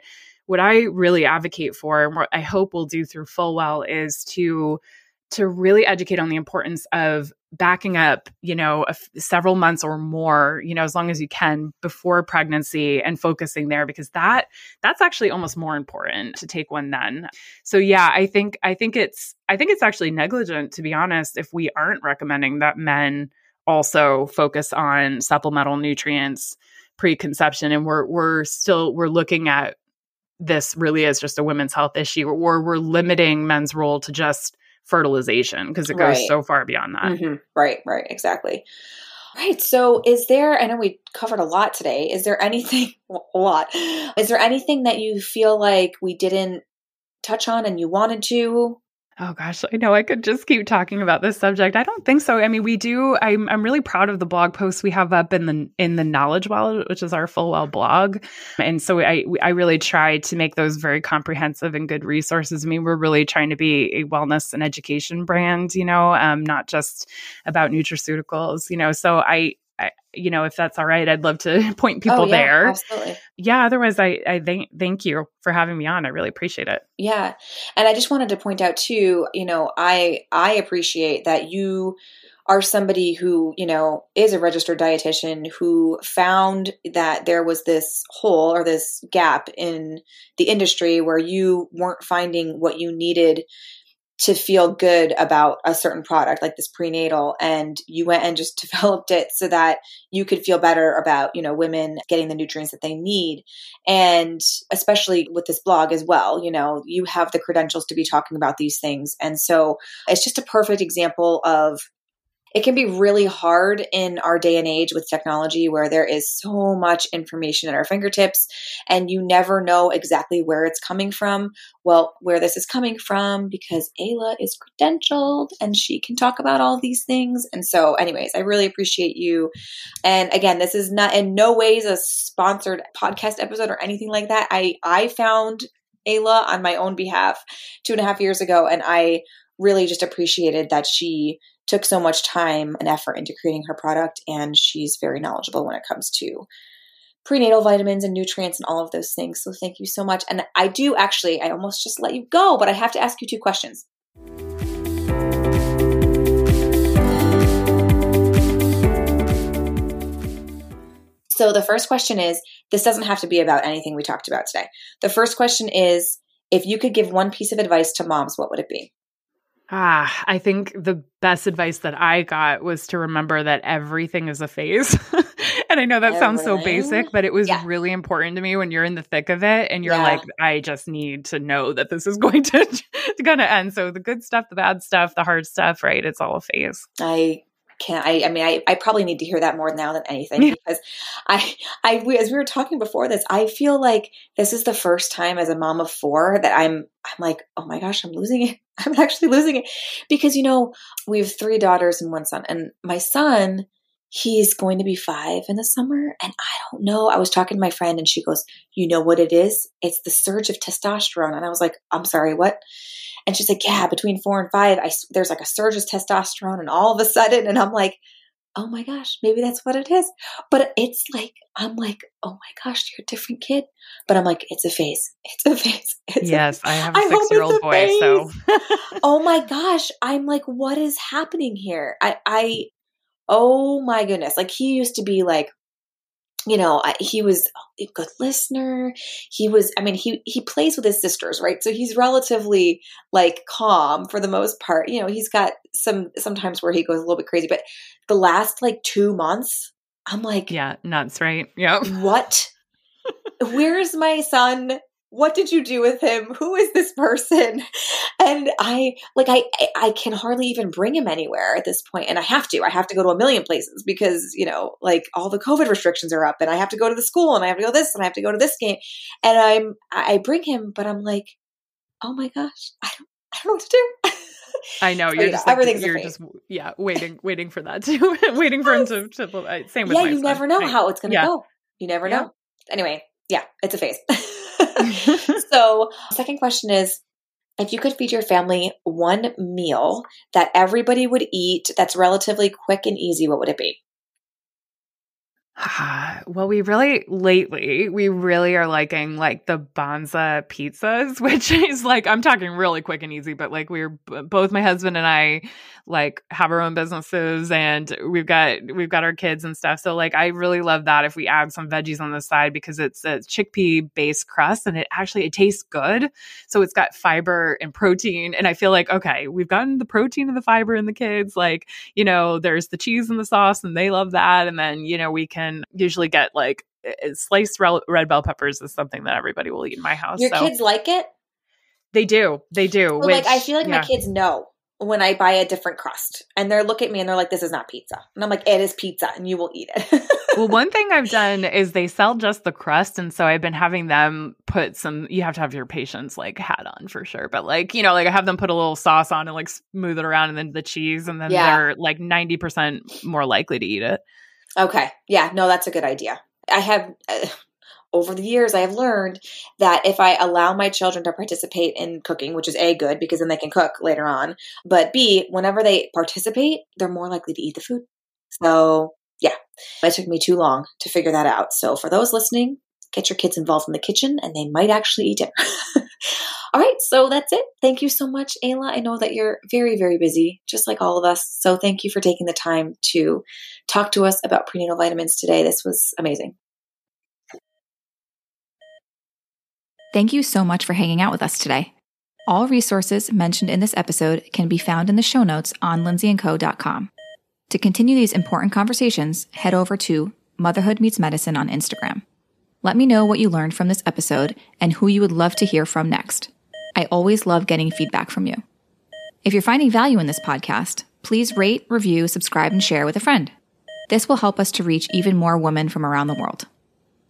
what i really advocate for and what i hope we'll do through fullwell is to to really educate on the importance of backing up, you know, several months or more, you know, as long as you can before pregnancy and focusing there because that that's actually almost more important to take one then. So yeah, I think I think it's I think it's actually negligent to be honest if we aren't recommending that men also focus on supplemental nutrients preconception and we're we're still we're looking at this really as just a women's health issue or we're limiting men's role to just fertilization because it goes right. so far beyond that. Mm-hmm. Right, right, exactly. Right. So, is there, I know we covered a lot today. Is there anything, a lot, is there anything that you feel like we didn't touch on and you wanted to? Oh gosh, I know I could just keep talking about this subject. I don't think so. I mean, we do. I'm I'm really proud of the blog posts we have up in the in the Knowledge wallet, which is our Fullwell blog, and so I I really try to make those very comprehensive and good resources. I mean, we're really trying to be a wellness and education brand, you know, um, not just about nutraceuticals, you know. So I I, you know, if that's all right, I'd love to point people oh, yeah, there. Absolutely. Yeah. Otherwise, I, I thank, thank you for having me on. I really appreciate it. Yeah. And I just wanted to point out too, you know, I, I appreciate that you are somebody who, you know, is a registered dietitian who found that there was this hole or this gap in the industry where you weren't finding what you needed to feel good about a certain product like this prenatal and you went and just developed it so that you could feel better about you know women getting the nutrients that they need. And especially with this blog as well you know you have the credentials to be talking about these things. And so it's just a perfect example of it can be really hard in our day and age with technology where there is so much information at our fingertips and you never know exactly where it's coming from. Well, where this is coming from because Ayla is credentialed and she can talk about all these things. And so, anyways, I really appreciate you. And again, this is not in no ways a sponsored podcast episode or anything like that. I I found Ayla on my own behalf two and a half years ago, and I really just appreciated that she took so much time and effort into creating her product, and she's very knowledgeable when it comes to prenatal vitamins and nutrients and all of those things. So thank you so much. And I do actually, I almost just let you go, but I have to ask you two questions. So the first question is this doesn't have to be about anything we talked about today. The first question is if you could give one piece of advice to moms, what would it be? Ah, I think the best advice that I got was to remember that everything is a phase. and I know that everything? sounds so basic, but it was yeah. really important to me when you're in the thick of it and you're yeah. like, I just need to know that this is going to, to gonna end. So the good stuff, the bad stuff, the hard stuff, right? It's all a phase. I can I, I mean I, I probably need to hear that more now than anything yeah. because I I as we were talking before this I feel like this is the first time as a mom of four that I'm I'm like oh my gosh I'm losing it I'm actually losing it because you know we have three daughters and one son and my son he's going to be five in the summer and I don't know I was talking to my friend and she goes you know what it is it's the surge of testosterone and I was like I'm sorry what and she's like, yeah, between four and five, I, there's like a surge of testosterone. And all of a sudden, and I'm like, oh my gosh, maybe that's what it is. But it's like, I'm like, oh my gosh, you're a different kid. But I'm like, it's a phase. It's a phase. It's yes, I have a six year old boy. So, oh my gosh, I'm like, what is happening here? I, I, oh my goodness. Like he used to be like, you know, he was a good listener. He was, I mean, he, he plays with his sisters, right? So he's relatively like calm for the most part. You know, he's got some, sometimes where he goes a little bit crazy, but the last like two months, I'm like, yeah, nuts, right? Yeah. What? Where's my son? What did you do with him? Who is this person? And I like I I can hardly even bring him anywhere at this point and I have to. I have to go to a million places because, you know, like all the covid restrictions are up and I have to go to the school and I have to go this and I have to go to this game. And I'm I bring him but I'm like, "Oh my gosh, I don't I don't know what to do." I know you're just like, everything's you're just yeah waiting waiting for that too waiting for him to, to same with yeah you son. never know how it's gonna yeah. go you never Yeah. know anyway yeah it's a phase so second question is if you could feed your family one meal that everybody would eat that's relatively quick and easy what would it be Uh, well, we really lately we really are liking like the Banza pizzas, which is like I'm talking really quick and easy, but like we're both my husband and I like have our own businesses and we've got we've got our kids and stuff. So like I really love that if we add some veggies on the side because it's a chickpea based crust and it actually it tastes good. So it's got fiber and protein and I feel like okay, we've gotten the protein and the fiber in the kids like you know, there's the cheese and the sauce, and they love that. And then, you know, we can usually get like sliced red bell peppers is something that everybody will eat in my house. your so kids like it they do, they do. So, which, like i feel like yeah. my kids know when i buy a different crust and they're look at me and they're like this is not pizza and i'm like it is pizza and you will eat it well, one thing I've done is they sell just the crust, and so I've been having them put some. You have to have your patience like hat on for sure, but like you know, like I have them put a little sauce on and like smooth it around, and then the cheese, and then Yeah. they're like ninety percent more likely to eat it. Okay. Yeah, no, that's a good idea. I have, uh, over the years, I have learned that if I allow my children to participate in cooking, which is A, good because then they can cook later on, but B, whenever they participate, they're more likely to eat the food. So, yeah, it took me too long to figure that out. So, for those listening, get your kids involved in the kitchen and they might actually eat dinner. all right, so that's it. Thank you so much, Ayla. I know that you're very, very busy, just like all of us. So, thank you for taking the time to talk to us about prenatal vitamins today. This was amazing. Thank you so much for hanging out with us today. All resources mentioned in this episode can be found in the show notes on lynzyandco.com. To continue these important conversations, head over to Motherhood Meets Medicine on Instagram. Let me know what you learned from this episode and who you would love to hear from next. I always love getting feedback from you. If you're finding value in this podcast, please rate, review, subscribe, and share with a friend. This will help us to reach even more women from around the world.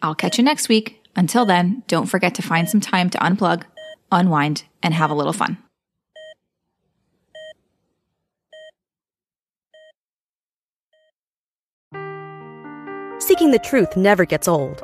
I'll catch you next week. Until then, don't forget to find some time to unplug, unwind, and have a little fun. Seeking the truth never gets old.